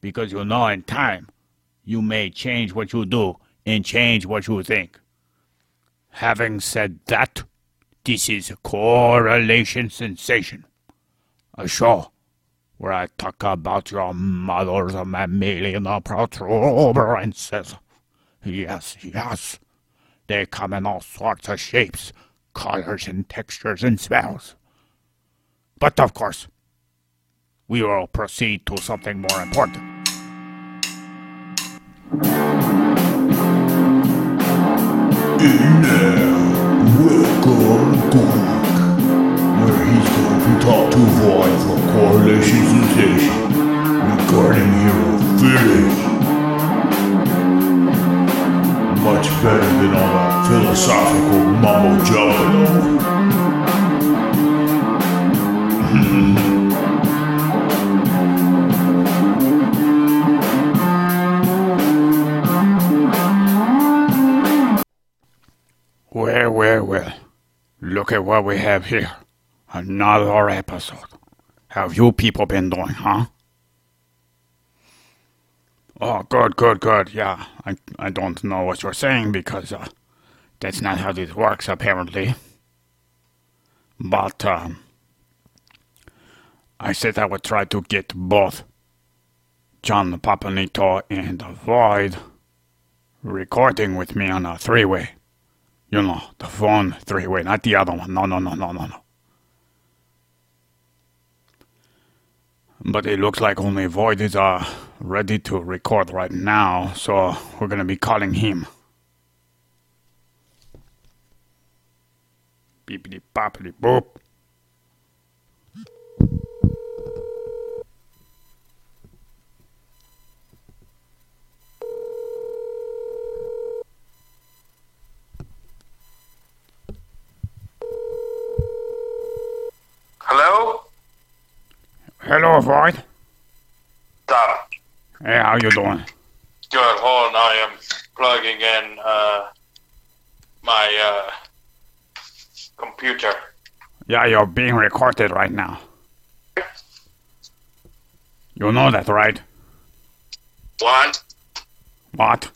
Because you know in time, you may change what you do and change what you think. Having said that, this is a Correlation Sensation, a show where I talk about your mother's mammalian protuberances. Yes, yes. They come in all sorts of shapes, colors, and textures and smells. But of course, we will proceed to something more important. And now, welcome Gork, where he's going to talk to Void from Correlation Sensation regarding hero feelings. Much better than all that philosophical mumbo jumbo. Hmm. Well, well. Look at what we have here. Another episode. Have you people been doing, huh? Oh, good, good, good. Yeah, I, I don't know what you're saying because uh, that's not how this works, apparently. But um, I said I would try to get both John Papanito and Void recording with me on a three way. You know, the phone three way, not the other one. No, no, no, no, no, no. But it looks like only Void is uh, ready to record right now, so we're gonna be calling him. Beepity boppity boop. Hello? Hello, Void. Stop. Hey, how you doing? Good. Hold on. I am plugging in uh, my uh, computer. Yeah, you're being recorded right now. You know that, right? What? What?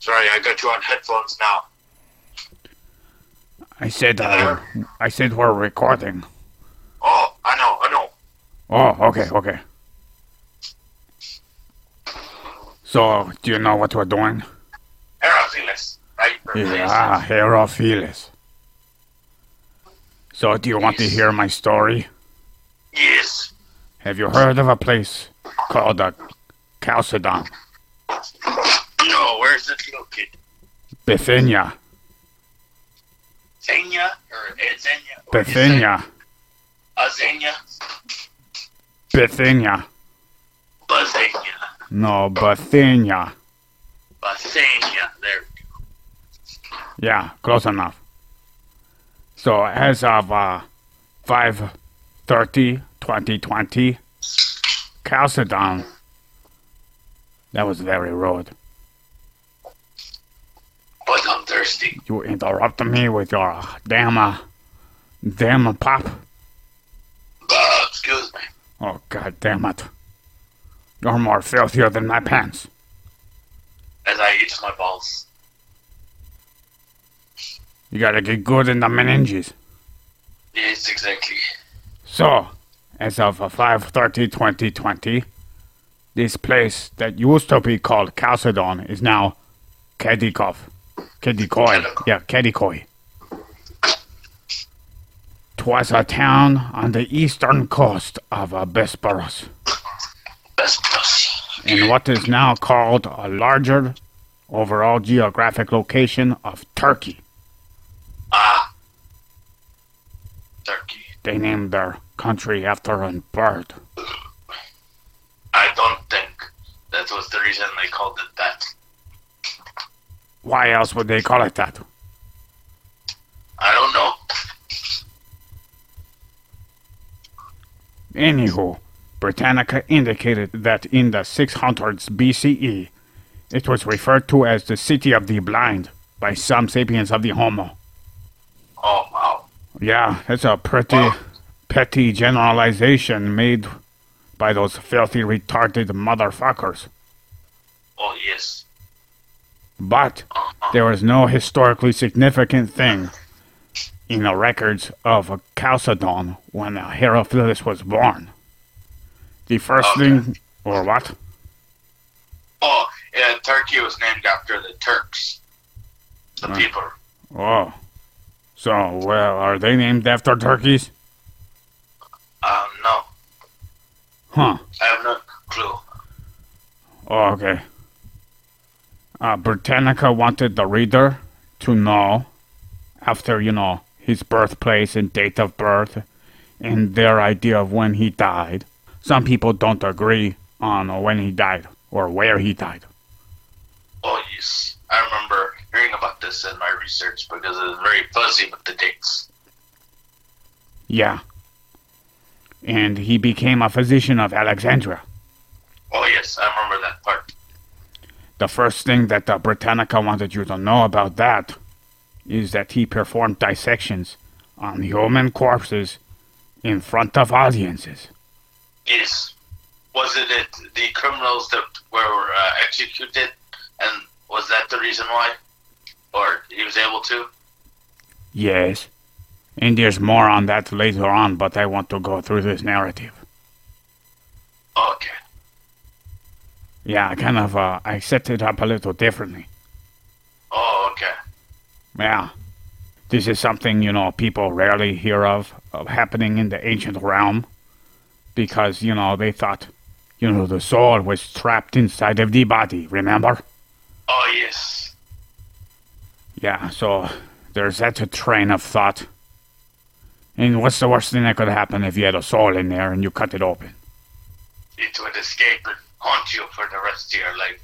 Sorry, I got you on headphones now. I said, uh, I said we're recording. Oh, I know, I know. Oh, okay, okay. So, do you know what we're doing? Aerophilus, right? Yeah, Herophilus. So, do you want to hear my story? Yes. Have you heard of a place called uh, Chalcedon, No, where's it located? Bithynia? Zenia or or Bithynia. Bithynia. No, Bithynia. Bathania. There we go. Yeah, close enough. So as of uh, 5.30, 2020, Chalcedon, that was very rude. But I'm thirsty. You interrupted me with your uh, damn, uh, damn pop. Uh, excuse me. Oh, god damn it. You're more filthier than my pants. As I eat my balls. You gotta get good in the meninges. Yes, exactly. So, as of uh, 5.30, 2020, this place that used to be called Chalcedon is now Kedikov. Kedikoi. Yeah, Kedikoi. Twas a town on the eastern coast of uh, Bosporus, in what is now called a larger overall geographic location of Turkey. Ah. Turkey. They named their country after a bird. I don't think that was the reason they called it that. Why else would they call it that? I don't know. Anywho, Britannica indicated that in the 600s BCE, it was referred to as the City of the Blind by some sapiens of the Homo. Oh wow. Yeah, that's a pretty petty generalization made by those filthy retarded motherfuckers. Oh yes. But there was no historically significant thing in the records of Chalcedon when Herophilus was born. The first Okay. thing, or what? Oh, yeah, Turkey was named after the Turks. The Huh. people. Oh. So, well, are they named after turkeys? Um, no. Huh. I have no clue. Oh, okay. Uh, Britannica wanted the reader to know, after, you know, his birthplace and date of birth, and their idea of when he died. Some people don't agree on when he died or where he died. Oh yes. I remember hearing about this in my research because it was very fuzzy with the dates. Yeah. And he became a physician of Alexandria. Oh yes, I remember that part. The first thing that the Britannica wanted you to know about that is that he performed dissections on human corpses in front of audiences. Yes. Was it, it the criminals that were uh, executed, and was that the reason why, or he was able to? Yes. And there's more on that later on, but I want to go through this narrative. Okay. Yeah, I kind of, uh, I set it up a little differently. Oh, okay. Yeah. This is something, you know, people rarely hear of, of happening in the ancient realm. Because, you know, they thought, you know, the soul was trapped inside of the body, remember? Oh yes. Yeah, so there's that train of thought. And what's the worst thing that could happen if you had a soul in there and you cut it open? It would escape haunt you for the rest of your life.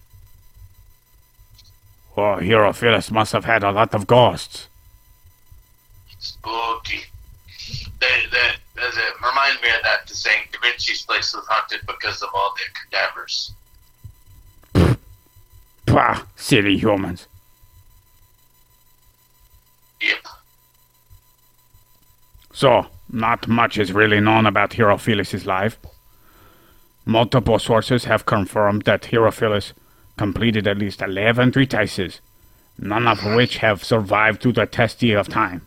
Oh, Herophilus must have had a lot of ghosts. Spooky. They, they, they, remind me of that, the saying Da Vinci's place was haunted because of all the cadavers. Pah, silly humans. Yep. So, not much is really known about Herophilus' life. Multiple sources have confirmed that Herophilus completed at least 11 treatises, none of mm-hmm. which have survived to the test of time.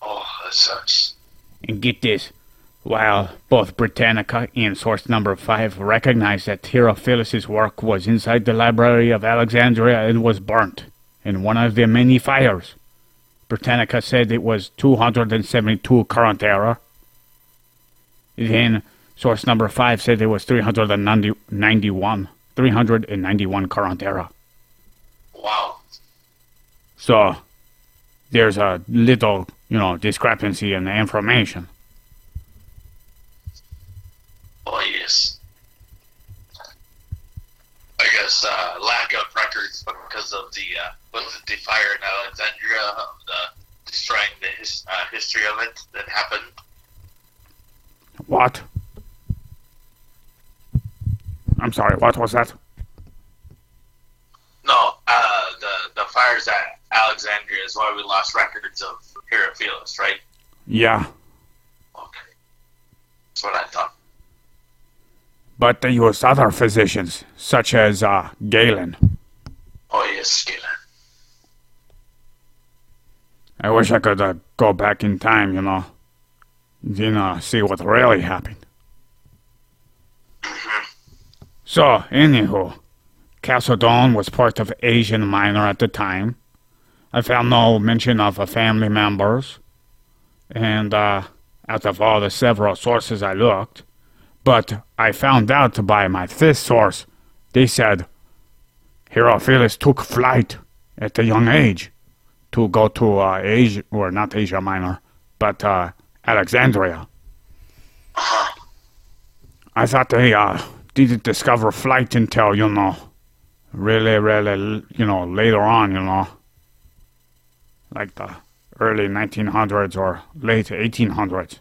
Oh, that sucks. And get this, while both Britannica and source number 5 recognize that Herophilus' work was inside the Library of Alexandria and was burnt in one of the many fires, Britannica said it was 272 current era. Then source number 5 said it was 391, 391 current era. Wow. So there's a little, you know, discrepancy in the information. Oh, yes. I guess uh, lack of records because of the uh, was it the fire in Alexandria, uh, the destroying the his, uh, history of it that happened. What? I'm sorry, what was that? No, uh, the the fires at Alexandria is why we lost records of Herophilus, right? Yeah, Okay, that's what I thought. but they used other physicians, such as uh, Galen. Oh yes, Galen. I wish I could uh, go back in time, you know, you know, see what really happened. So, anywho, Chalcedon was part of Asian Minor at the time. I found no mention of uh, family members, and uh, out of all the several sources I looked, but I found out by my fifth source, they said Herophilus took flight at a young age to go to uh, Asia, or not Asia Minor, but uh, Alexandria. I thought they uh, didn't discover flight until, you know, really, really, you know, later on, you know. Like the early 1900s or late 1800s.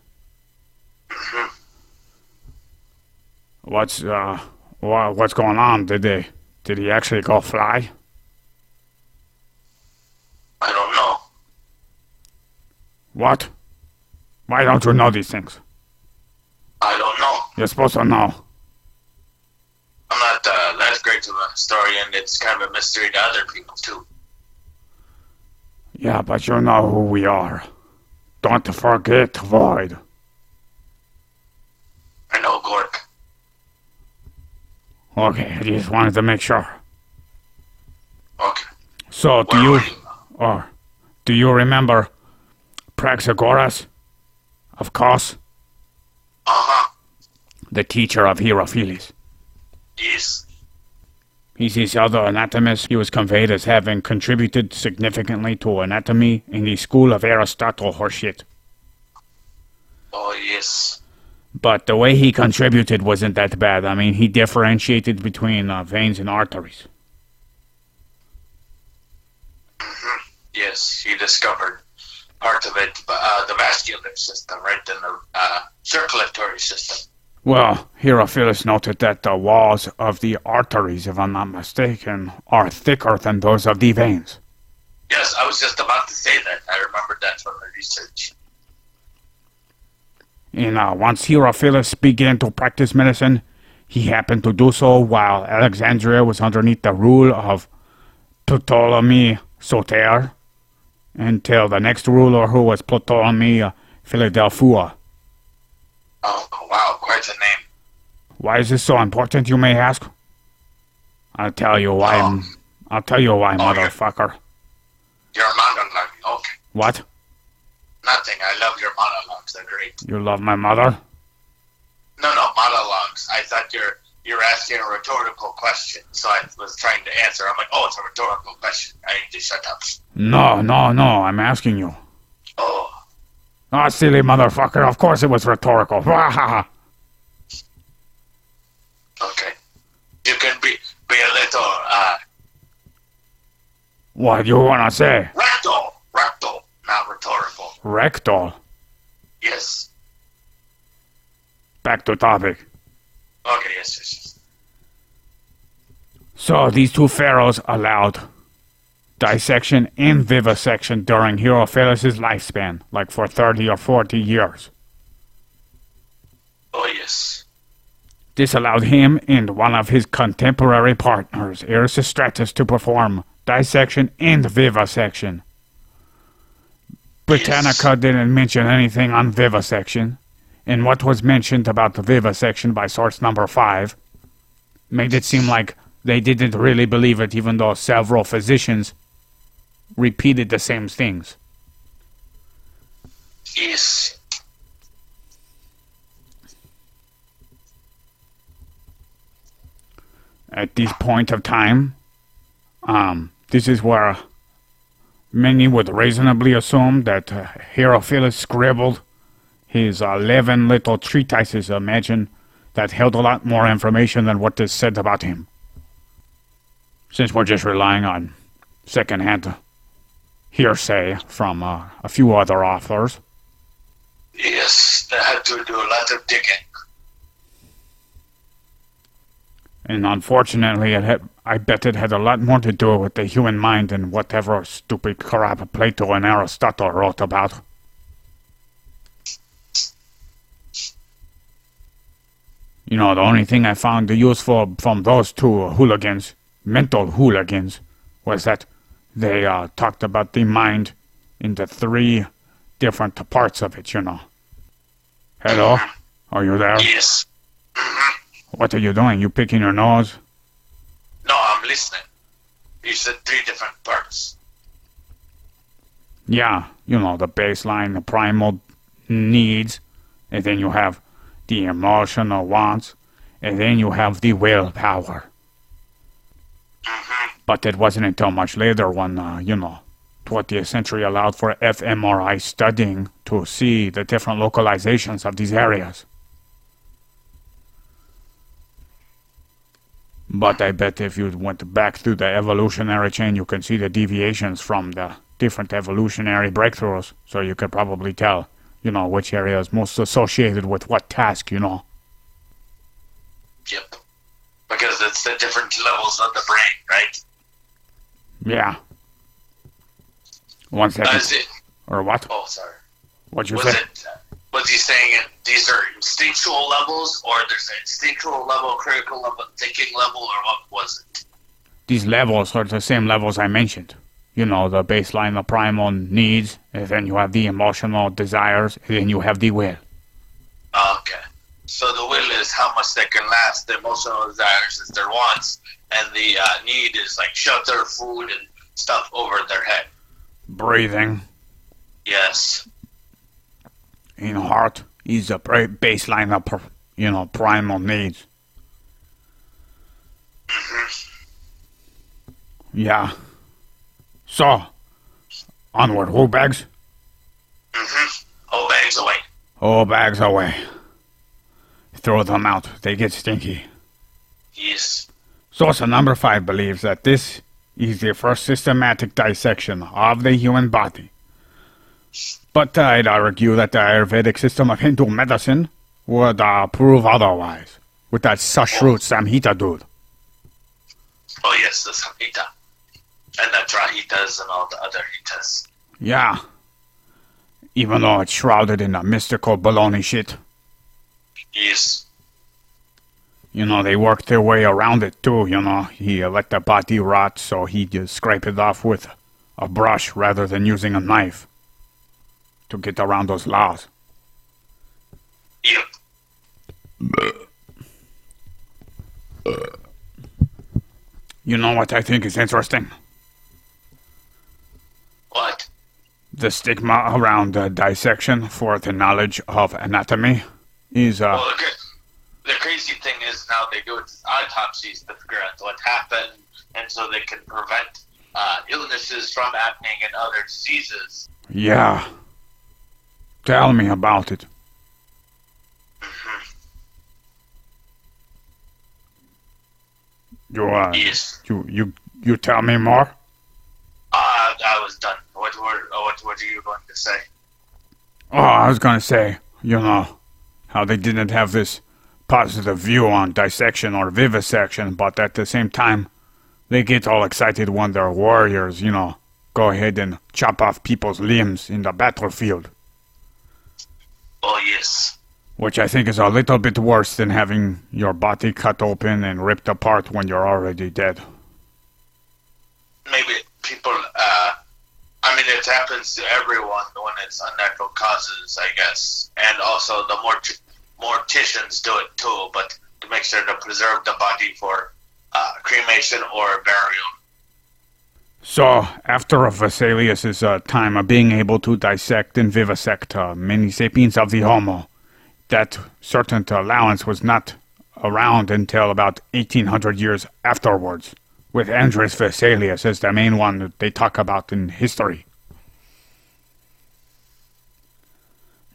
What's, uh, wha- what's going on? Did they, did he actually go fly? I don't know. What? Why don't you know these things? I don't know. You're supposed to know. I'm not uh, that great of a historian. It's kind of a mystery to other people too. Yeah, but you know who we are. Don't forget, Void. I know Gork. Okay, I just wanted to make sure. Okay. So, do Where you, or do you remember Praxagoras? Of course, Uh huh. the teacher of Herophilus. Yes. He's his other anatomist. He was conveyed as having contributed significantly to anatomy in the school of Aristotle horseshit. Oh yes. But the way he contributed wasn't that bad. I mean, he differentiated between uh, veins and arteries. Yes. He discovered part of it, uh, the vascular system, right? And the uh, circulatory system. Well, Herophilus noted that the walls of the arteries, if I'm not mistaken, are thicker than those of the veins. Yes, I was just about to say that. I remembered that from the research. And uh, once Herophilus began to practice medicine, he happened to do so while Alexandria was underneath the rule of Ptolemy Soter, until the next ruler who was Ptolemy uh, Philadelphus. Oh wow, quite a name. Why is this so important, you may ask? I'll tell you why. Oh. I'll tell you why, Oh, motherfucker. Your monologue. Okay. What? Nothing. I love your monologues. They're great. You love my mother? No, no, monologues. I thought you're you're asking a rhetorical question, so I was trying to answer. I'm like, oh, it's a rhetorical question. I need to shut up. No, no, no, I'm asking you. Oh, Ah, silly motherfucker, of course it was rhetorical. Okay. You can be be a little uh what you wanna say? rectal, rectal, not rhetorical. Rectal. Yes. Back to topic. Okay. Yes. Yes. yes. So these two pharaohs allowed dissection and vivisection during Herophilus' lifespan, like for 30 or 40 years. Oh yes. This allowed him and one of his contemporary partners, Erasistratus, to perform dissection and vivisection. Britannica didn't mention anything on vivisection, and what was mentioned about the vivisection by source number 5 made it seem like they didn't really believe it, even though several physicians repeated the same things. Yes. at this point of time, um, this is where many would reasonably assume that uh, Herophilus scribbled his 11 little treatises, imagine, that held a lot more information than what is said about him. Since we're just relying on secondhand hearsay from uh, a few other authors. Yes. I had to do a lot of digging. And unfortunately, it had, I bet it had a lot more to do with the human mind than whatever stupid crap Plato and Aristotle wrote about. You know, the only thing I found useful from those two hooligans, mental hooligans, was that they uh, talked about the mind into three different parts of it, you know. Hello? Are you there? Yes. What are you doing? You picking your nose? No, I'm listening. You said three different parts. Yeah, you know, the baseline, the primal needs, and then you have the emotional wants, and then you have the willpower. But it wasn't until much later when, uh, you know, 20th century allowed for fMRI studying to see the different localizations of these areas. But I bet if you went back through the evolutionary chain, you can see the deviations from the different evolutionary breakthroughs. So you could probably tell, you know, which area is most associated with what task, you know. Yep. Because it's the different levels of the brain, right? Yeah. One second. Is it? Or what? Oh, sorry. What you Was say? it? Was he saying it, these are instinctual levels, or there's an instinctual level, critical level, thinking level, or what was it? These levels are the same levels I mentioned. You know, the baseline, the primal needs, and then you have the emotional desires, and then you have the will. Ah, okay. So the will is how much they can last. The emotional desires is their wants, and the uh, need is like shove their food, and stuff over their head. Breathing Yes. in heart is the baseline of, you know, primal needs. Yeah. So, onward, whole bags? Mm-hmm. Oh, bags away. All bags away. Throw them out, they get stinky. Yes. Source number five believes that this is the first systematic dissection of the human body. But I'd argue that the Ayurvedic system of Hindu medicine would uh, prove otherwise. With that Sushruta Samhita dude. Oh, yes, the Samhita. And the Trahitas and all the other hitas. Yeah. Even though it's shrouded in a mystical baloney shit. Yes. You know, they worked their way around it too, you know. He uh, let the body rot, so he just scrape it off with a brush rather than using a knife to get around those laws. Yep. You know what I think is interesting? What? The stigma around uh, dissection for the knowledge of anatomy is, uh, the, cra- the crazy thing is now they do autopsies to figure out what happened, and so they can prevent uh, illnesses from happening and other diseases. yeah. Tell me about it. You, uh, Yes. you, you, you tell me more? Uh, I was done. What were uh, what what are you going to say? Oh, I was gonna say, you know, how they didn't have this positive view on dissection or vivisection, but at the same time, they get all excited when their warriors, you know, go ahead and chop off people's limbs in the battlefield, Oh yes. which I think is a little bit worse than having your body cut open and ripped apart when you're already dead. Maybe people. Uh, I mean, it happens to everyone when it's unnatural causes, I guess, and also the mort- morticians do it too, but to make sure to preserve the body for uh, cremation or burial. So, after Vesalius' uh, time of being able to dissect and vivisect uh, many sapiens of the Homo, that certain allowance was not around until about 1800 years afterwards, with Andres Vesalius as the main one they talk about in history.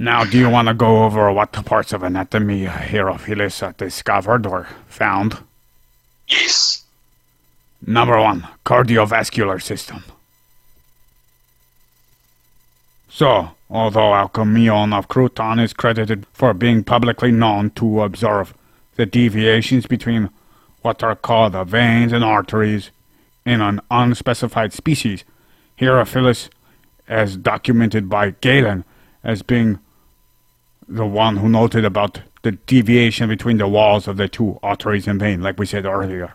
Now, do you want to go over what parts of anatomy Herophilus uh, discovered or found? Yes. Number one, cardiovascular system. So, although Alcmaeon of Croton is credited for being publicly known to observe the deviations between what are called the veins and arteries in an unspecified species, Herophilus, as documented by Galen as being the one who noted about the deviation between the walls of the two arteries and veins, like we said earlier.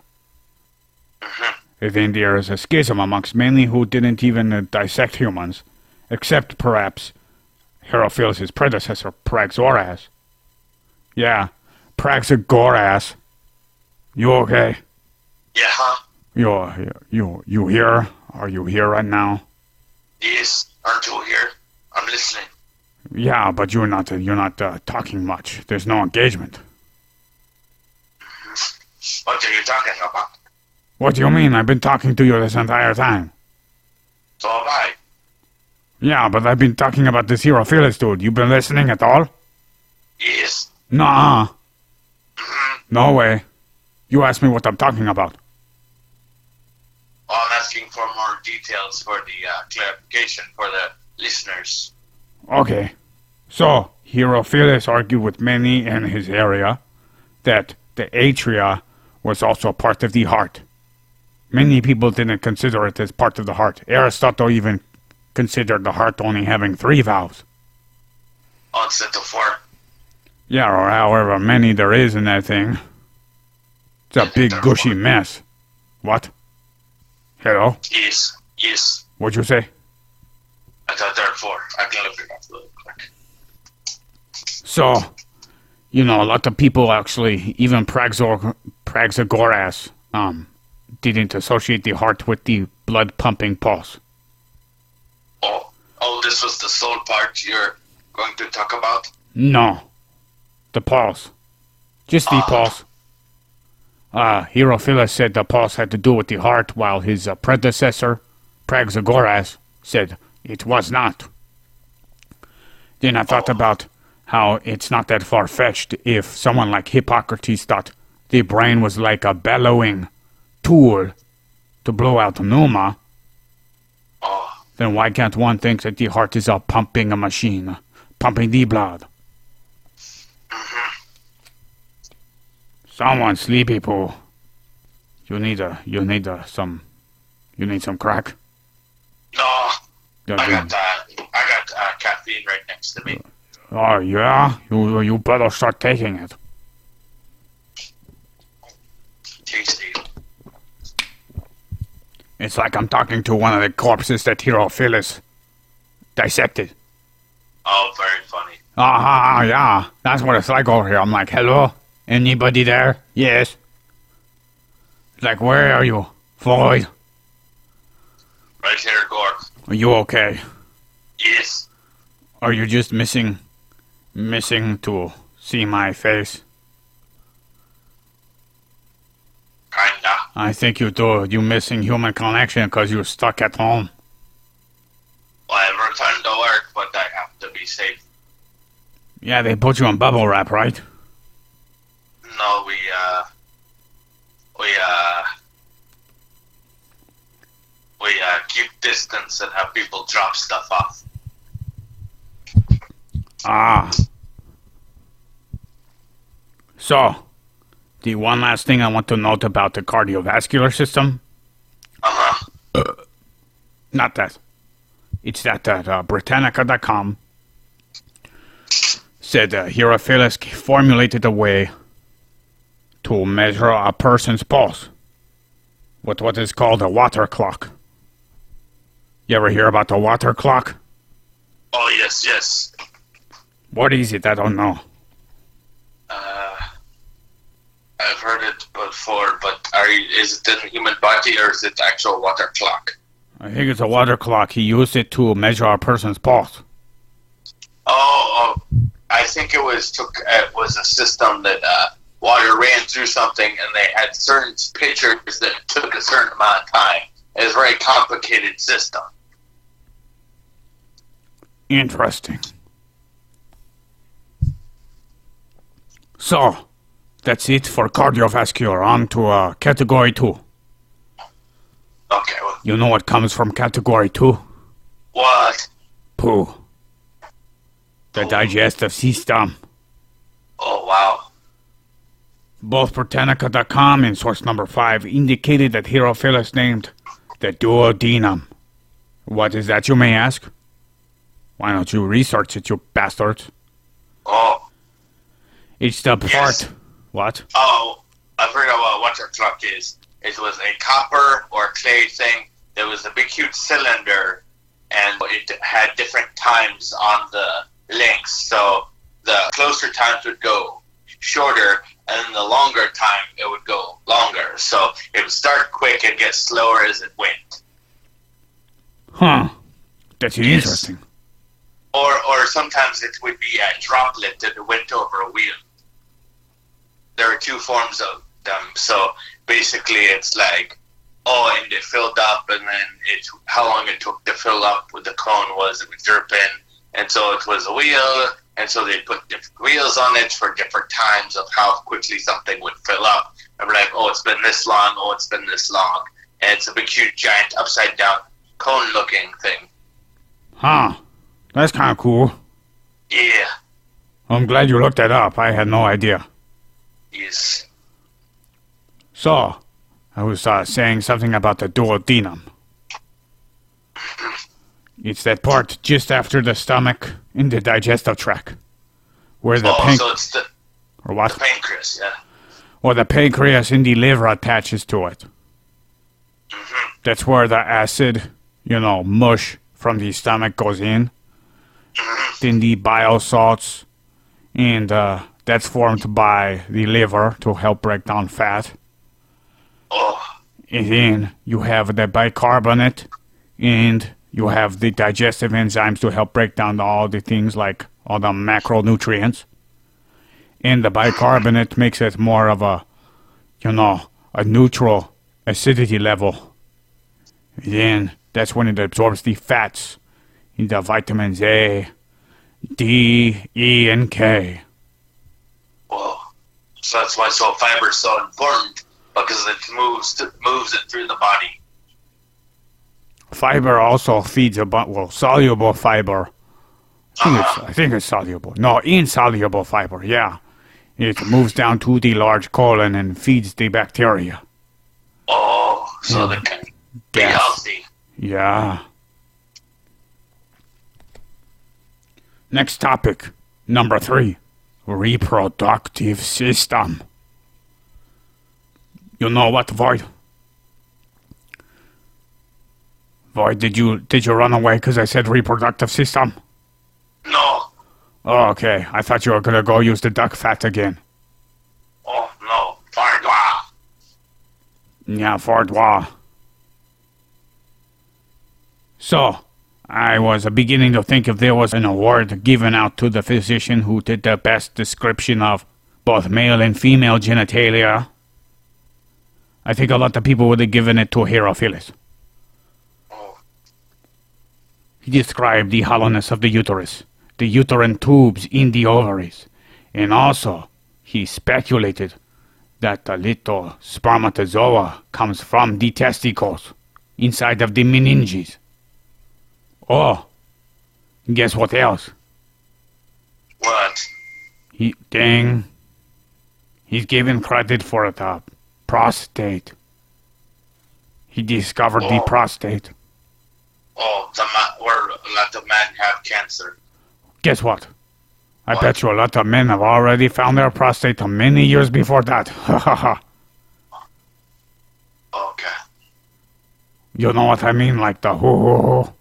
Then there is a schism amongst many who didn't even uh, dissect humans, except perhaps Herophilus' predecessor, Praxoras. Yeah, Praxagoras. You okay? Yeah. Huh? You, you, you here? Are you here right now? Yes. Aren't you here? I'm listening. Yeah, but you're not, uh, you're not uh, talking much. There's no engagement. What are you talking about? What do you mean? I've been talking to you this entire time. So have I. Yeah, but I've been talking about this Herophilus dude. You've been listening at all? Yes. Nuh-uh. Mhm. No way. You asked me what I'm talking about. Well, I'm asking for more details for the uh, clarification for the listeners. Okay. So, Herophilus argued with many in his area that the atria was also part of the heart. Many people didn't consider it as part of the heart. Aristotle even considered the heart only having three valves. Oh, instead of four. Yeah, or however many there is in that thing. It's a big gushy mess. What? Hello? Yes, yes. What'd you say? I thought there were four. I can look it up really quick. So, you know, a lot of people actually, even Praxor- Praxagoras, um, didn't associate the heart with the blood pumping pulse. Oh, oh, this was the soul part you're going to talk about? No. The pulse. Just the Ah. pulse. Uh, Herophilus said the pulse had to do with the heart, while his uh, predecessor, Praxagoras, said it was not. Then I thought about how it's not that far fetched if someone like Hippocrates thought the brain was like a bellowing tool to blow out pneuma, Oh, then why can't one think that the heart is a pumping machine, pumping the blood? Someone sleepy poo. You need a you need a some you need some crack. Yeah, I got, uh, I got uh, caffeine right next to me. Oh yeah, you you better start taking it. Tasty. It's like I'm talking to one of the corpses that Herophilus dissected. Oh, very funny. Ah, yeah, that's what it's like over here. I'm like, hello, anybody there? Yes. It's like, where are you, Floyd? Right here, Gork. Are you okay? Yes. Are you just missing, missing to see my face? Kinda. I think you do. You missing human connection because you're stuck at home. Well, I returned to work, but I have to be safe. Yeah, they put you on bubble wrap, right? No, we, uh, we, uh, we, uh, keep distance and have people drop stuff off. Ah. So, the one last thing I want to note about the cardiovascular system, Uh-huh. not that. It's that that uh, Britannica.com said uh, Herophilus formulated a way to measure a person's pulse with what is called a water clock. You ever hear about the water clock? Oh, yes, yes. What is it? I don't know. Uh, I've heard it before, but are you, is it in the human body or is it actual water clock? I think it's a water clock. He used it to measure a person's pulse. Oh, oh I think it was took it was a system that uh, water ran through something, and they had certain pictures that took a certain amount of time. It's a very complicated system. Interesting. So, that's it for cardiovascular. On to uh, category 2. Okay, well, You know what comes from category 2? what? Poo. The digestive system. Oh wow! Both Britannica.com and source number 5 indicated that Herophilus named the duodenum. What is that, you may ask? Why don't you research it, you bastard? Oh, It's the Yes. part. What? oh! I forgot what a water clock is. It was a copper or clay thing. There was a big, huge cylinder, and it had different times on the links. So the closer times would go shorter, and the longer time it would go longer. So it would start quick and get slower as it went. Huh. That's Yes. interesting. Or, or sometimes it would be a droplet that went over a wheel. There are two forms of them. So basically, it's like, oh, and it filled up, and then it how long it took to fill up with the cone was it was drip in, and so it was a wheel, and so they put different wheels on it for different times of how quickly something would fill up. And we're like, oh, it's been this long, oh, it's been this long, and it's a big, huge, giant, upside down cone-looking thing. Huh. That's kind of cool. Yeah, I'm glad you looked that up. I had no idea. yes. So, I was uh, saying something about the duodenum. It's that part just after the stomach in the digestive tract, where the Oh, panc- so it's the, or what, the pancreas, yeah. or the pancreas in the liver attaches to it. That's where the acid, you know, mush from the stomach goes in. Then the bile salts, and uh, that's formed by the liver to help break down fat. Oh, And then you have the bicarbonate, and you have the digestive enzymes to help break down all the things like all the macronutrients. And the bicarbonate makes it more of a, you know, a neutral acidity level. Then that's when it absorbs the fats the vitamins A, D, E, and K. whoa. So that's why so fiber is so important because it moves moves it through the body. Fiber also feeds a bu- well soluble fiber. I think, it's, I think it's soluble. No, insoluble fiber. Yeah, it moves down to the large colon and feeds the bacteria. Oh, so they can be healthy. Yeah. Next topic, number three, reproductive system. You know what, Void? Void, did you did you run away because I said reproductive system? No. Oh, okay. I thought you were gonna go use the duck fat again. Oh no. Fardwa. Yeah, Fardois. So, I was beginning to think if there was an award given out to the physician who did the best description of both male and female genitalia. I think a lot of people would have given it to Herophilus. Oh. He described the hollowness of the uterus, the uterine tubes in the ovaries, and also he speculated that the little spermatozoa comes from the testicles inside of the meninges. Oh, guess what else? What? He dang. He's given credit for the uh, prostate. He discovered the Oh. prostate. Oh, the ma- where a lot of men have cancer. Guess what? I What? bet you a lot of men have already found their prostate many years before that. Ha ha ha. Okay. You know what I mean? Like the hoo hoo hoo.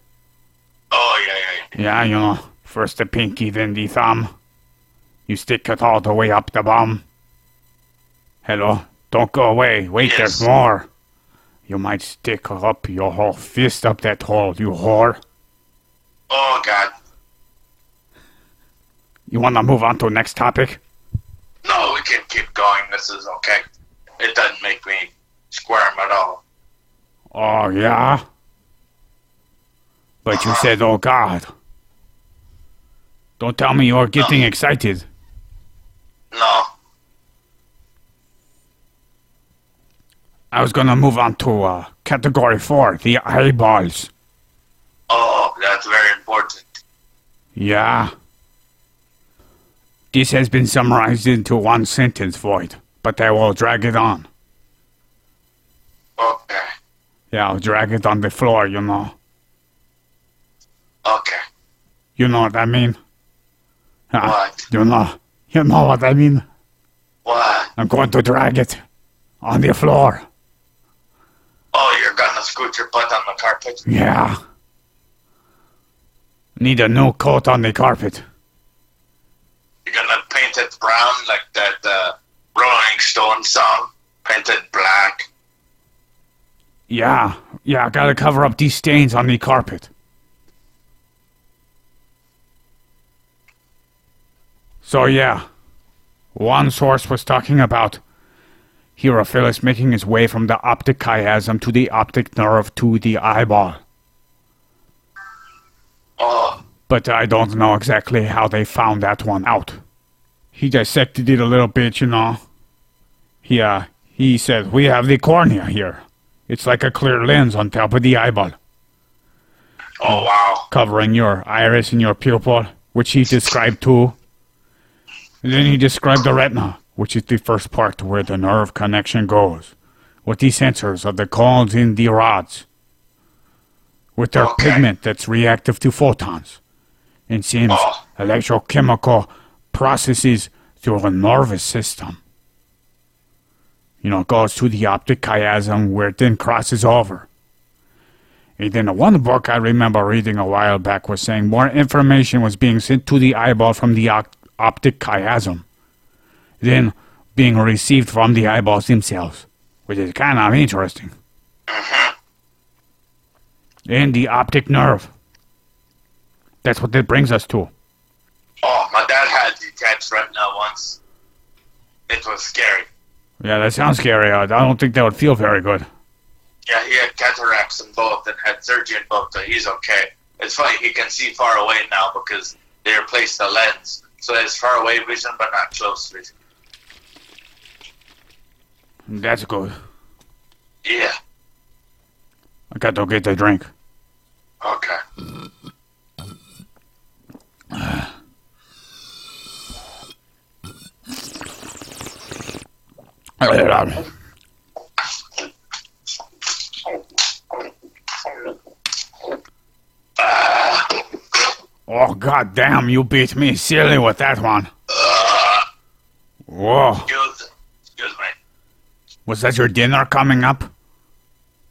Oh yeah, yeah, yeah. You know, first the pinky, then the thumb. You stick it all the way up the bum. Hello? Don't go away. Wait, Yes. there's more. You might stick up your whole fist up that hole, you whore. Oh god. You wanna move on to next topic? No, we can keep going. This is okay. It doesn't make me squirm at all. Oh, yeah? But you said, oh God. Don't tell me you're getting excited. No. I was gonna move on to uh, category four, the eyeballs. Oh, that's very important. Yeah. This has been summarized into one sentence, Void, but I will drag it on. Okay. Yeah, I'll drag it on the floor, you know. Okay. You know what I mean? What? You know, you know what I mean? What? I'm going to drag it on the floor. Oh, you're gonna scoot your butt on the carpet? Yeah. Need a new coat on the carpet. You're gonna paint it brown like that uh, Rolling Stone song? Paint it black? Yeah, yeah, I gotta cover up these stains on the carpet. So, yeah, one source was talking about Herophilus making his way from the optic chiasm to the optic nerve to the eyeball. Oh, But I don't know exactly how they found that one out. He dissected it a little bit, you know. He, uh, he said, We have the cornea here. It's like a clear lens on top of the eyeball, Oh wow. covering your iris and your pupil, which he described too. And then he described the retina, which is the first part where the nerve connection goes, with the sensors of the cones in the rods, with their Okay. pigment that's reactive to photons, and sends Oh. electrochemical processes through the nervous system. You know, it goes to the optic chiasm where it then crosses over. And then the one book I remember reading a while back was saying more information was being sent to the eyeball from the op- optic chiasm then being received from the eyeballs themselves, which is kind of interesting. Mm-hmm. And the optic nerve. That's what that brings us to. Oh, my dad had detached retina once. It was scary. Yeah, that sounds scary. I I don't think that would feel very good. Yeah, he had cataracts in both and had surgery in both, so he's okay. It's funny, he can see far away now because they replaced the lens. So it's far away vision, but not close vision. That's good. Yeah. I got to get a drink. Okay. Ah. Oh, god damn, you beat me silly with that one. Whoa. Excuse, excuse me. Was that your dinner coming up?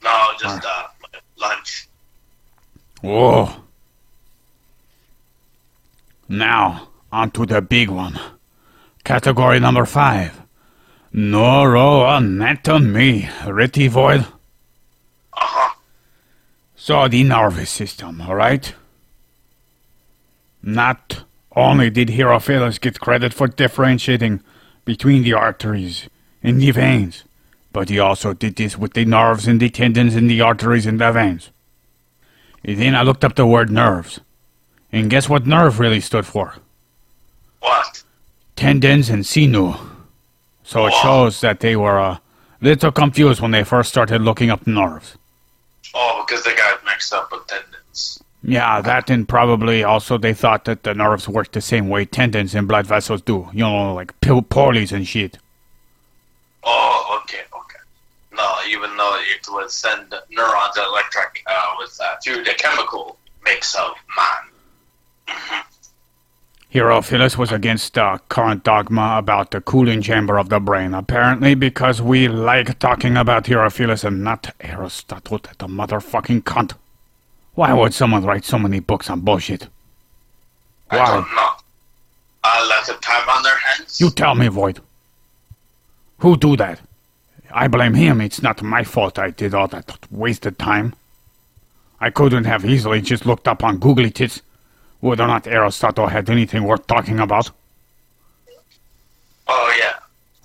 No, just uh, lunch. Whoa. Now, on to the big one. Category number five. Neuroanatomy. Ready, Void? Uh huh. So, the nervous system, alright? Not only did Herophilus get credit for differentiating between the arteries and the veins, but he also did this with the nerves and the tendons and the arteries and the veins. And then I looked up the word nerves. And guess what nerve really stood for? What? Tendons and sinew. So it shows that they were a little confused when they first started looking up nerves. Oh, because they got mixed up with tendons. Yeah, that and probably also they thought that the nerves work the same way tendons and blood vessels do. You know, like pill pulleys and shit. Oh, okay, okay. No, even though it would send neurons electric uh, with uh, through the chemical mix of man. Herophilus was against the current dogma about the cooling chamber of the brain, apparently because we like talking about Herophilus and not Aristotle, the motherfucking cunt. Why would someone write so many books on bullshit? I don't know. Uh, let them time on their hands. You tell me, Void. Who do that? I blame him. It's not my fault I did all that wasted time. I couldn't have easily just looked up on Googly Tits whether or not Aristotle had anything worth talking about. Oh yeah.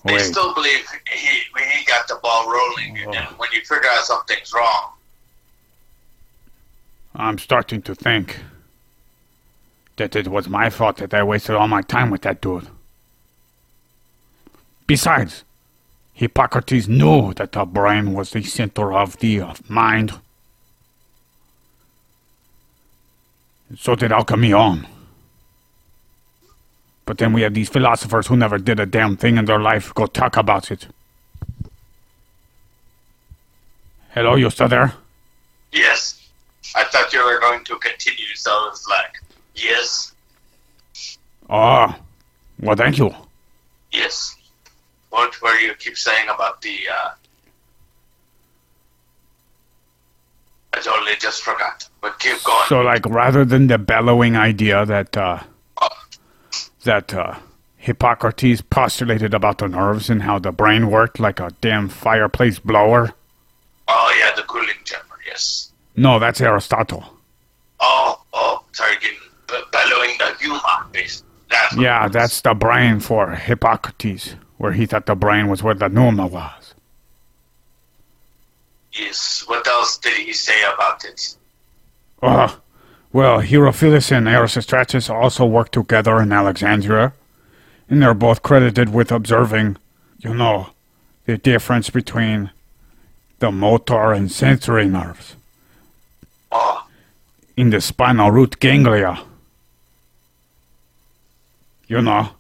They Wait. still believe he he got the ball rolling, Oh. and when you figure out something's wrong, I'm starting to think that it was my fault that I wasted all my time with that dude. Besides, Hippocrates knew that the brain was the center of the mind. So did Alcmaeon. But then we have these philosophers who never did a damn thing in their life go talk about it. Hello, you still there? yes. I thought you were going to continue, so I was like, yes, Oh, well, thank you. yes. What were you keep saying about the? uh I totally just forgot. But keep going. So, like, rather than the bellowing idea that uh, that uh, Hippocrates postulated about the nerves and how the brain worked like a damn fireplace blower. oh yeah, the cooling chamber. Yes. No, that's Aristotle. Oh, oh, sorry, getting b- bellowing the humor. Base. That's Yeah, that's the brain for Hippocrates, where he thought the brain was where the pneuma was. Yes. What else did he say about it? Uh, Well, Herophilus and Erasistratus also worked together in Alexandria, and they're both credited with observing, you know, the difference between the motor and sensory nerves in the spinal root ganglia. You know.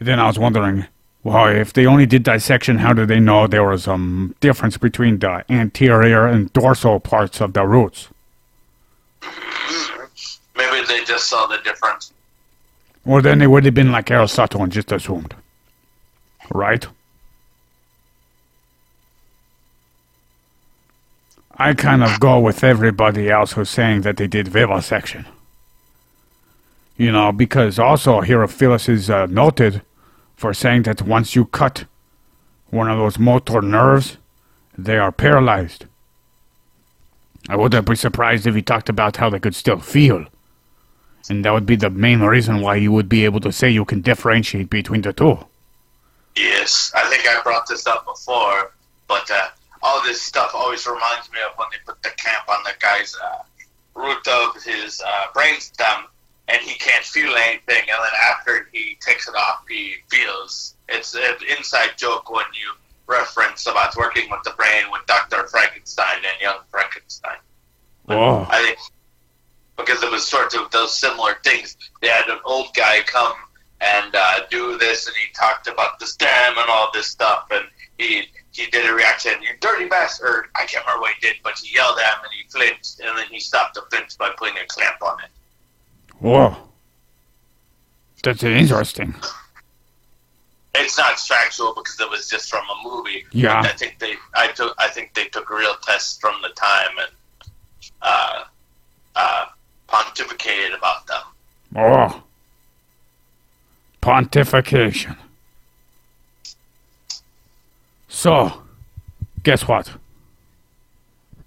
Then I was wondering, well, if they only did dissection, how did they know there was some difference between the anterior and dorsal parts of the roots? maybe they just saw the difference. Or then they would have been like Aristotle and just assumed. Right? I kind of go with everybody else who's saying that they did vivisection. You know, because also Herophilus is uh, noted for saying that once you cut one of those motor nerves, they are paralyzed. I wouldn't be surprised if he talked about how they could still feel. And that would be the main reason why you would be able to say you can differentiate between the two. Yes, I think I brought this up before, but uh, all this stuff always reminds me of when they put the camp on the guy's uh, root of his uh, brainstem, and he can't feel anything, and then after he takes it off, he feels. It's an inside joke when you reference about working with the brain with Dr. Frankenstein and Young Frankenstein. Oh, I think because it was sort of those similar things. They had an old guy come and uh, do this, and he talked about the stem and all this stuff, and he he did a reaction, "You dirty bastard!" I can't remember what he did, but he yelled at him and he flinched, and then he stopped the flinch by putting a clamp on it. whoa. That's interesting. It's not factual because it was just from a movie. Yeah. I think they I took I think they took real tests from the time and uh, uh, pontificated about them. Oh. Pontification. So, guess what?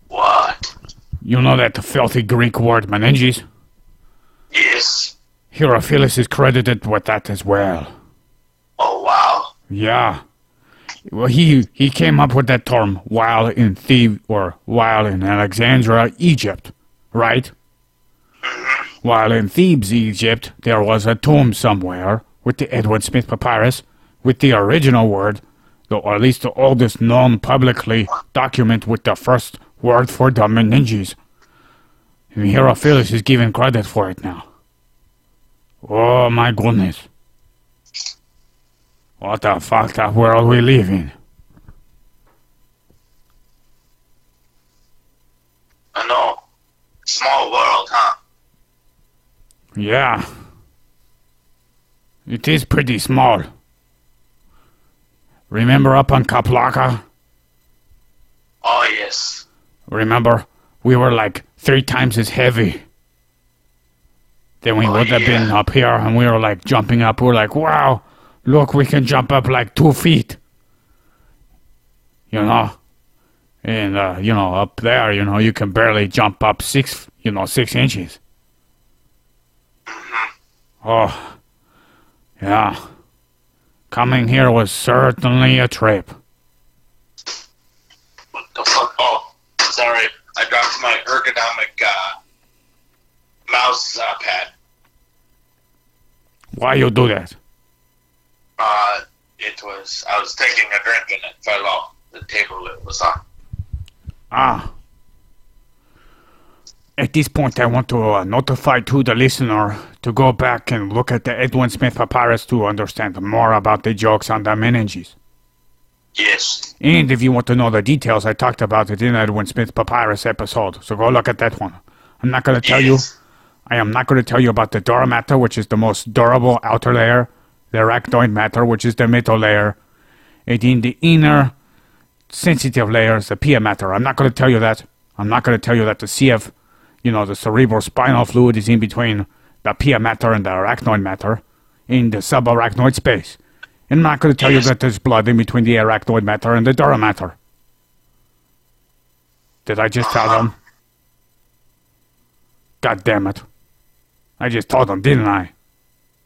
What? You know that filthy Greek word meninges? Yes. Herophilus is credited with that as well. Oh wow. Yeah. Well, he he came up with that term while in Thebes or while in Alexandria, Egypt, right? Mm-hmm. While in Thebes, Egypt, there was a tomb somewhere with the Edwin Smith papyrus with the original word, the, or at least the oldest known publicly document with the first word for the meninges. And is given credit for it now. Oh my goodness. What the fucked up world we live in? I know. Small world, huh? Yeah. It is pretty small. Remember up on Kaplaka? Oh yes. Remember? We were like three times as heavy. Then we Oh, would have been up here and we were like jumping up. We were like, wow, look, we can jump up like two feet. You know? And, uh, you know, up there, you know, you can barely jump up six, you know, six inches. Oh, yeah. Coming here was certainly a trip. What the fuck? Oh, sorry. I dropped my ergonomic uh, mouse uh, pad. Why you do that? Uh, it was. I was taking a drink and it fell off the table it was on. Ah. At this point, I want to uh, notify to the listener to go back and look at the Edwin Smith papyrus to understand more about the jokes on the meninges. Yes. And if you want to know the details, I talked about it in Edwin Smith papyrus episode, so go look at that one. I'm not going to tell you. I am not going to tell you about the dura mater, which is the most durable outer layer, the arachnoid mater, which is the middle layer, and in the inner sensitive layers, the pia mater. I'm not going to tell you that. I'm not going to tell you that the CF, you know, the cerebral spinal fluid is in between the pia mater and the arachnoid mater in the subarachnoid space. And I'm not going to tell you that there's blood in between the arachnoid mater and the dura mater. Did I just tell them? Uh-huh. God damn it. I just told them, didn't I?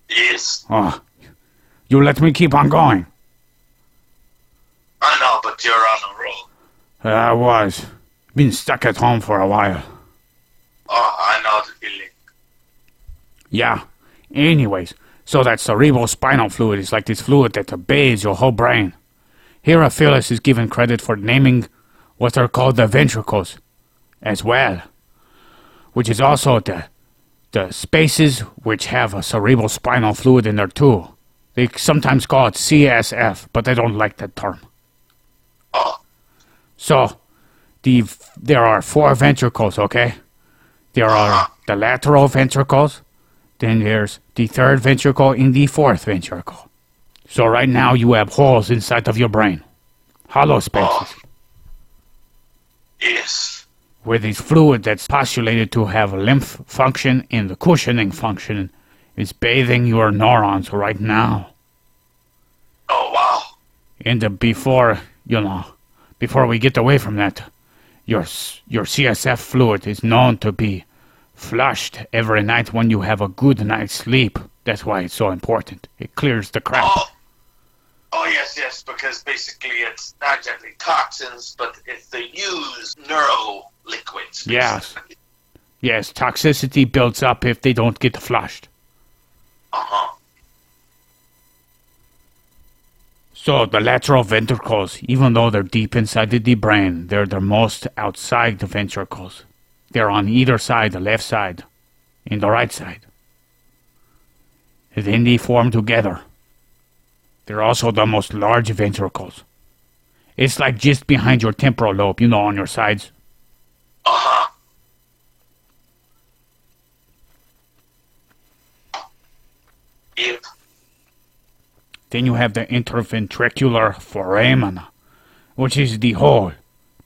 Yes. Oh, you let me keep on going. I know, but you're on a roll. I was. Been stuck at home for a while. Oh, I know the feeling. Yeah. Anyways, so that cerebral spinal fluid is like this fluid that obeys your whole brain. Herophilus is given credit for naming what are called the ventricles as well, which is also the the spaces which have a cerebral spinal fluid in there too. They sometimes call it CSF, but I don't like that term. Oh, So, the there are four ventricles, okay? There are the lateral ventricles, then there's the third ventricle and the fourth ventricle. So right now you have holes inside of your brain, hollow spaces, yes. where this fluid that's postulated to have lymph function and the cushioning function is bathing your neurons right now. Oh, wow. And uh, before, you know, before we get away from that, your your CSF fluid is known to be flushed every night when you have a good night's sleep. That's why it's so important. It clears the crap. Oh, oh yes, yes, because basically it's not exactly toxins, but it's the used neuro liquids. Yes. Yes, toxicity builds up if they don't get flushed. Uh huh. So the lateral ventricles, even though they're deep inside the brain, they're the most outside the ventricles. They're on either side, the left side and the right side. Then they form together. They're also the most large ventricles. It's like just behind your temporal lobe, you know, on your sides. Uh huh. Yep. Then you have the interventricular foramen, which is the hole,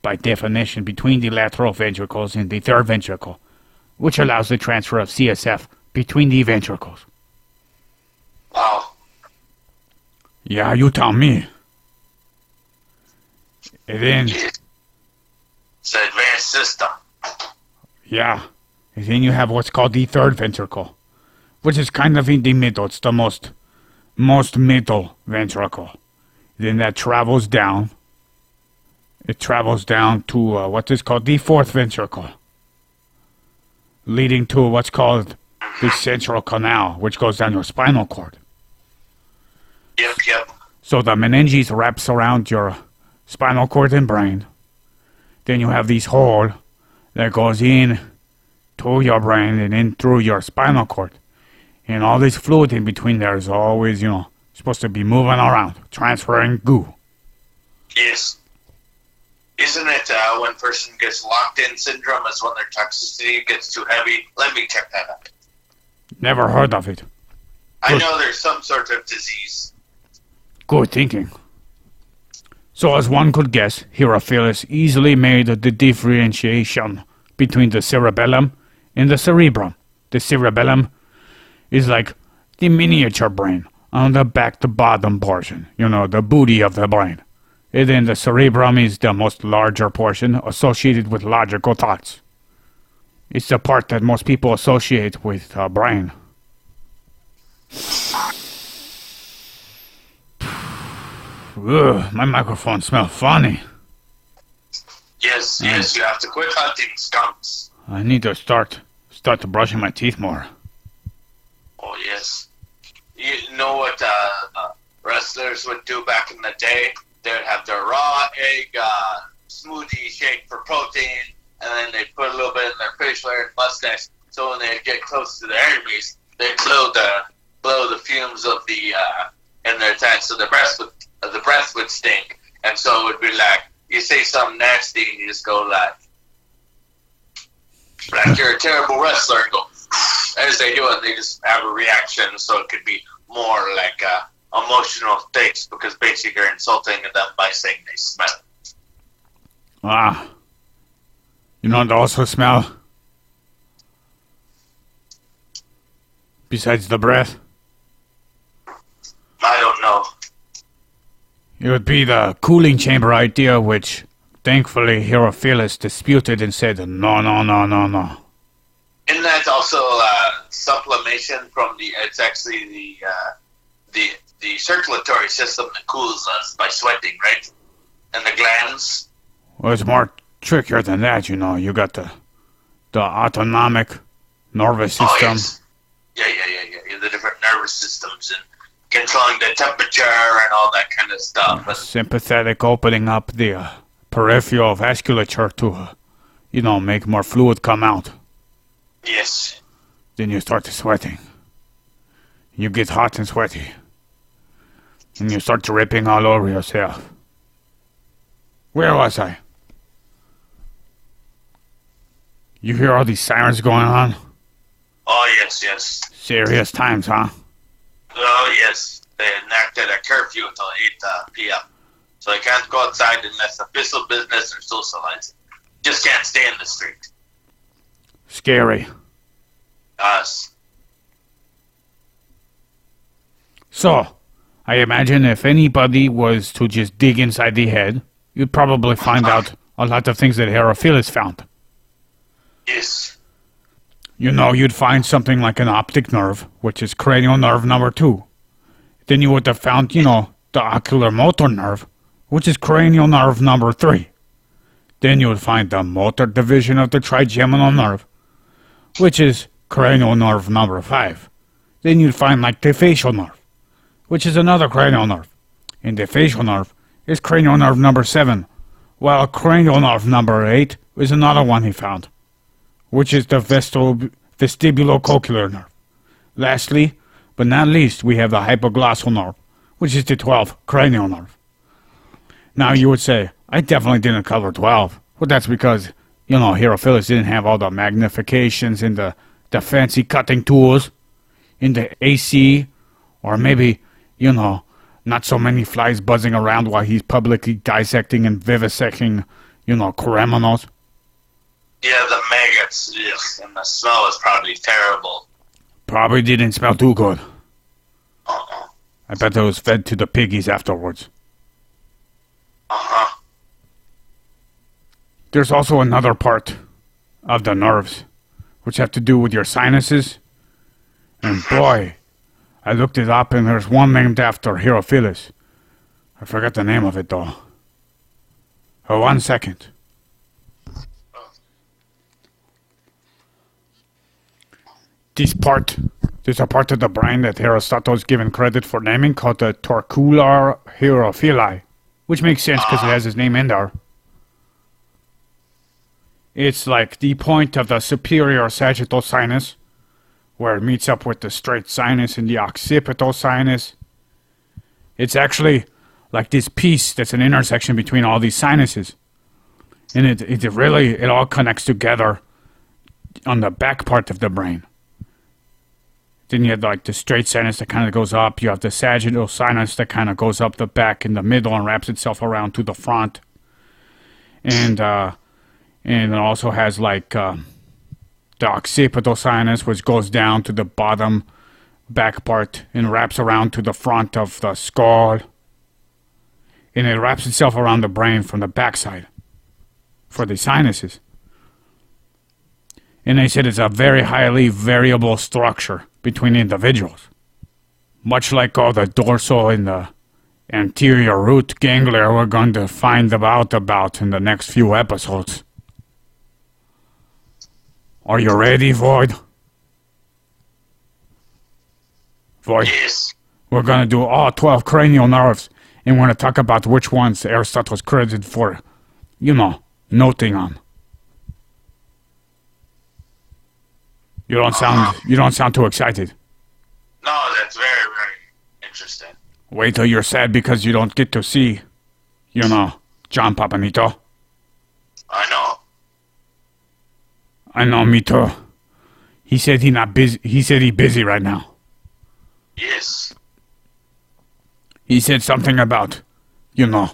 by definition, between the lateral ventricles and the third ventricle, which allows the transfer of CSF between the ventricles. Wow. Yeah, you tell me. And then. It's an advanced system. yeah, and then you have what's called the third ventricle, which is kind of in the middle. It's the most, most middle ventricle. Then that travels down. It travels down to uh, what is called the fourth ventricle, leading to what's called the central canal, which goes down your spinal cord. Yep, yep. So the meninges wraps around your spinal cord and brain. Then you have this hole that goes in to your brain and in through your spinal cord. And all this fluid in between there is always, you know, supposed to be moving around, transferring goo. Yes. Isn't it uh, when person gets locked in syndrome is when their toxicity gets too heavy? Let me check that out. Never heard of it. I Good. know there's some sort of disease. Good thinking. So, as one could guess, Herophilus easily made the differentiation between the cerebellum and the cerebrum. The cerebellum is like the miniature brain on the back to bottom portion, you know, the booty of the brain. And then the cerebrum is the most larger portion associated with logical thoughts. It's the part that most people associate with a brain. Ugh, my microphone smells funny. Yes, yes, you have to quit hunting skunks. I need to start start brushing my teeth more. Oh, yes. You know what uh, uh, wrestlers would do back in the day? They would have their raw egg uh, smoothie shake for protein, and then they'd put a little bit in their facial hair and mustache. So when they'd get close to their enemies, they'd blow the blow the fumes of the uh, in their tank, so the breath would uh, the breath would stink, and so it would be like you say something nasty, and you just go like, like you're a terrible wrestler, and go as they do it, they just have a reaction, so it could be more like uh, emotional things because basically you're insulting them by saying they smell. Ah. You know what also smell? Besides the breath, I don't know. it would be the cooling chamber idea, which thankfully Herophilus disputed and said, no, no, no, no, no. Isn't that also uh, sublimation from the? It's actually the uh, the the circulatory system that cools us by sweating, right? And the glands. Well, it's more trickier than that, you know. You got the the autonomic nervous system. Oh, system. yes. Yeah, yeah, yeah, yeah. The different nervous systems and controlling the temperature and all that kind of stuff. And, Sympathetic opening up the uh, peripheral vasculature to, uh, you know, make more fluid come out. Yes. Then you start sweating. You get hot and sweaty. And you start dripping all over yourself. Where was I? You hear all these sirens going on? Oh, yes, yes. Serious times, huh? Oh, yes. They enacted a curfew until 8 uh, p.m. So you can't go outside unless official business or socializing. Just can't stay in the street. Scary. Us. So, I imagine if anybody was to just dig inside the head, you'd probably find out a lot of things that Herophilus found. Yes. You know, you'd find something like an optic nerve, which is cranial nerve number two. Then you would have found, you know, the oculomotor nerve, which is cranial nerve number three. Then you would find the motor division of the trigeminal nerve, which is cranial nerve number five. Then you'd find like the facial nerve, which is another cranial nerve. And the facial nerve is cranial nerve number seven, while cranial nerve number eight is another one he found which is the vestib- vestibulocochlear nerve. Lastly, but not least, we have the hypoglossal nerve, which is the 12th cranial nerve. Now you would say, I definitely didn't cover 12. Well, that's because, you know, Herophilus didn't have all the magnifications and the, the fancy cutting tools in the AC, or maybe, you know, not so many flies buzzing around while he's publicly dissecting and vivisecting, you know, criminals. Yeah, the maggots. Ugh, and the smell is probably terrible. Probably didn't smell too good. Uh-uh. I bet it was fed to the piggies afterwards. Uh-huh. There's also another part of the nerves, which have to do with your sinuses. And boy, I looked it up and there's one named after Herophilus. I forgot the name of it though. Oh, one second. This part, there's a part of the brain that Aristotle's given credit for naming called the torcular herophili, which makes sense because it has his name in there. It's like the point of the superior sagittal sinus, where it meets up with the straight sinus and the occipital sinus. It's actually like this piece that's an intersection between all these sinuses. And it, it really, it all connects together on the back part of the brain. Then you have like the straight sinus that kind of goes up. You have the sagittal sinus that kind of goes up the back in the middle and wraps itself around to the front. And, uh, and it also has like uh, the occipital sinus, which goes down to the bottom back part and wraps around to the front of the skull. And it wraps itself around the brain from the backside for the sinuses. And they said it's a very highly variable structure between individuals. Much like all the dorsal and the anterior root ganglia we're going to find out about in the next few episodes. Are you ready, Void? Void, Yes. we're gonna do all 12 cranial nerves, and we're gonna talk about which ones Aristotle's credited for, you know, noting on. You don't sound you don't sound too excited. No, that's very, very interesting. Wait till you're sad because you don't get to see, you know, John Papanito. I know. I know, me too. He said he not busy. He said he busy right now. Yes. He said something about, you know,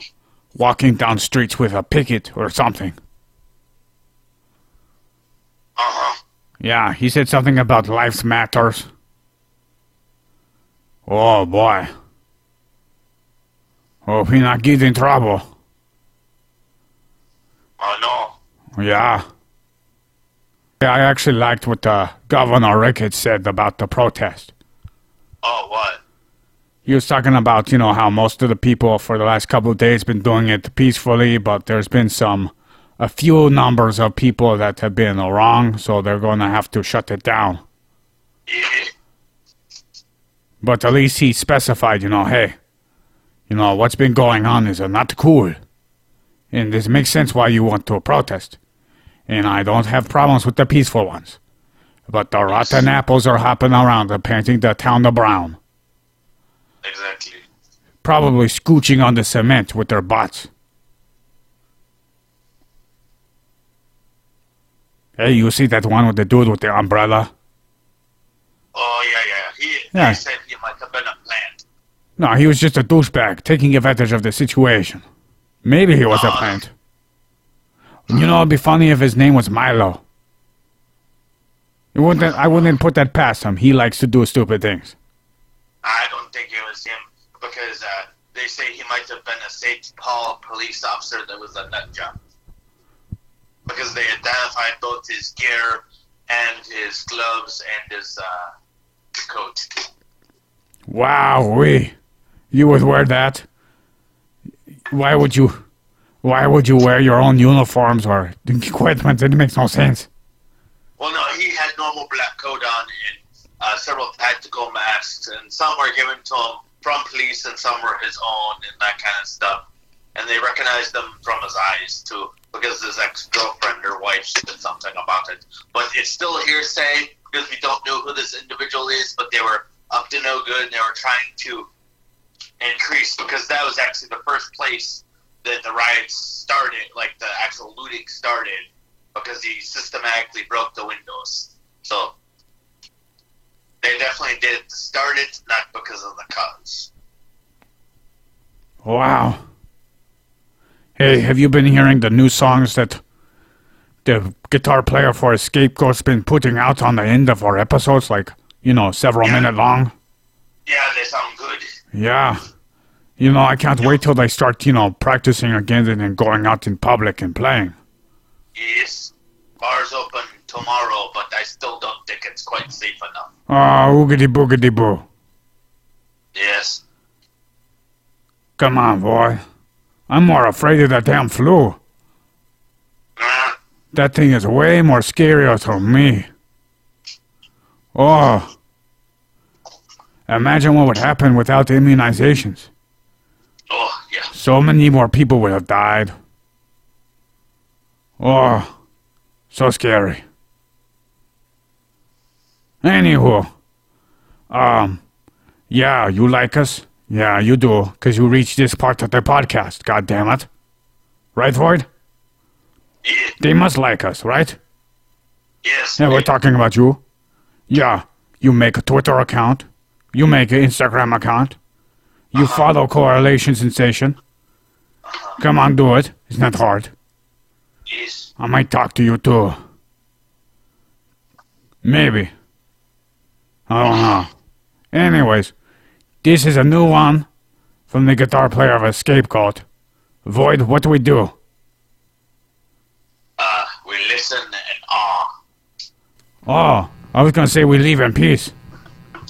walking down streets with a picket or something. Uh-huh. Yeah, he said something about life's matters. Oh boy. Hope he not get in trouble. I know. Yeah. Yeah, I actually liked what uh, Governor Ricketts said about the protest. Oh, what? He was talking about, you know, how most of the people for the last couple of days been doing it peacefully, but there's been some a few numbers of people that have been wrong, so they're going to have to shut it down. Yeah. But at least he specified, you know, hey, you know, what's been going on is uh, not cool. And this makes sense why you want to protest. And I don't have problems with the peaceful ones. But the rotten apples are hopping around and painting the town to brown. Exactly. Probably scooching on the cement with their butts. Hey, you see that one with the dude with the umbrella? Oh yeah, yeah. He Yeah. said he might have been a plant. No, he was just a douchebag taking advantage of the situation. Maybe he was a Aw. plant. You know, it'd be funny if his name was Milo. It wouldn't, I wouldn't put that past him. He likes to do stupid things. I don't think it was him because uh, they say he might have been a St. Paul police officer that was a nut job. Because they identified both his gear and his gloves and his uh, coat. Wow, we, you would wear that? Why would you? Why would you wear your own uniforms or equipment? It makes no sense. Well, no, he had normal black coat on and uh, several tactical masks, and some were given to him from police and some were his own and that kind of stuff. And they recognized them from his eyes too, because his ex-girlfriend or wife said something about it. But it's still hearsay because we don't know who this individual is. But they were up to no good. and They were trying to increase because that was actually the first place that the riots started, like the actual looting started, because he systematically broke the windows. So they definitely did start it, not because of the cause. Wow. Hey, have you been hearing the new songs that the guitar player for EscapeGoat's been putting out on the end of our episodes? Like, you know, several Yeah. minute long? Yeah, they sound good. Yeah. You know, I can't wait till they start, you know, practicing again and then going out in public and playing. Yes, bars open tomorrow, but I still don't think it's quite safe enough. Ah, oogity boogity boo. Yes. Come on, boy. I'm more afraid of that damn flu. That thing is way more scarier to me. Oh. Imagine what would happen without immunizations. So many more people would have died. Oh, so scary. Anywho, um, yeah, you like us? Yeah, you do, because you reached this part of the podcast, God damn it. Right, Void? Yeah. They must like us, right? Yes. Yeah, we're talking about you. Yeah, you make a Twitter account. You make an Instagram account. You follow Correlation Sensation. Come on, do it. It's not hard. Yes. I might talk to you too. Maybe. I don't know. Anyways, this is a new one from the guitar player of a scapegoat. Void, what do we do? Uh, we listen and awe. Oh, I was gonna say we leave in peace.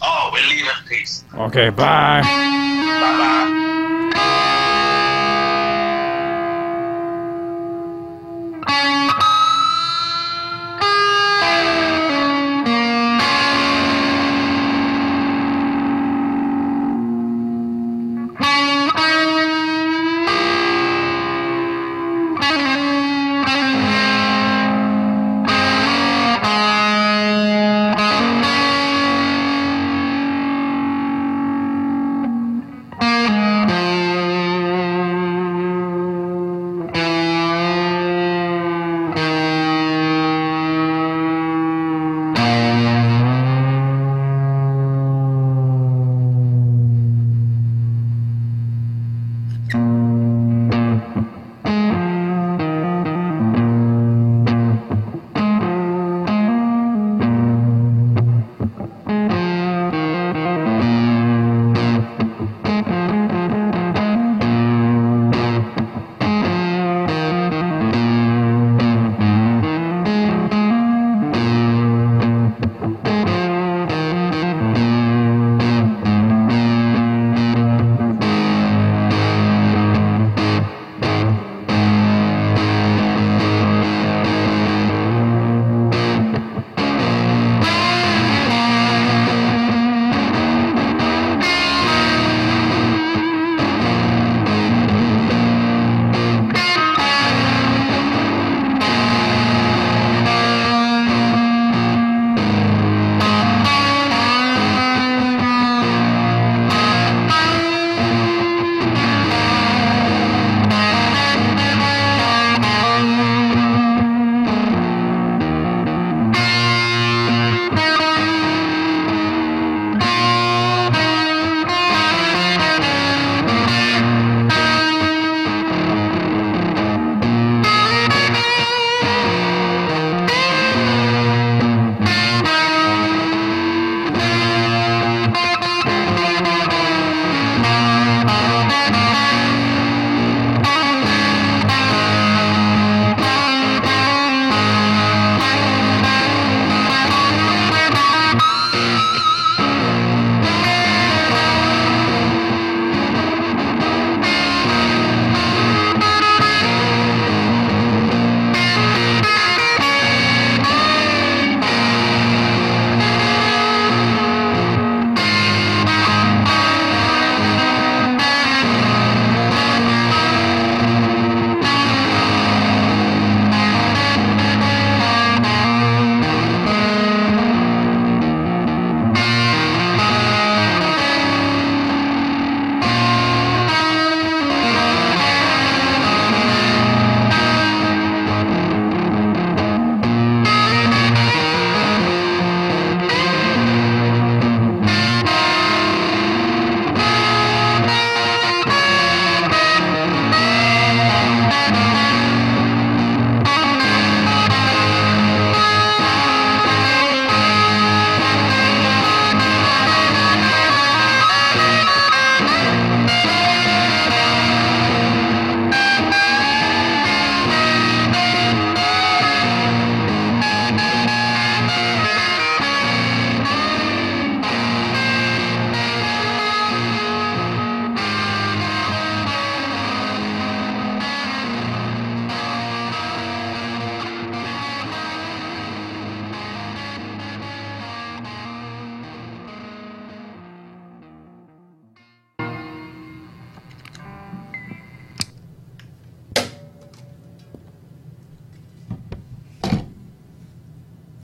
Oh, we leave in peace. Okay, bye.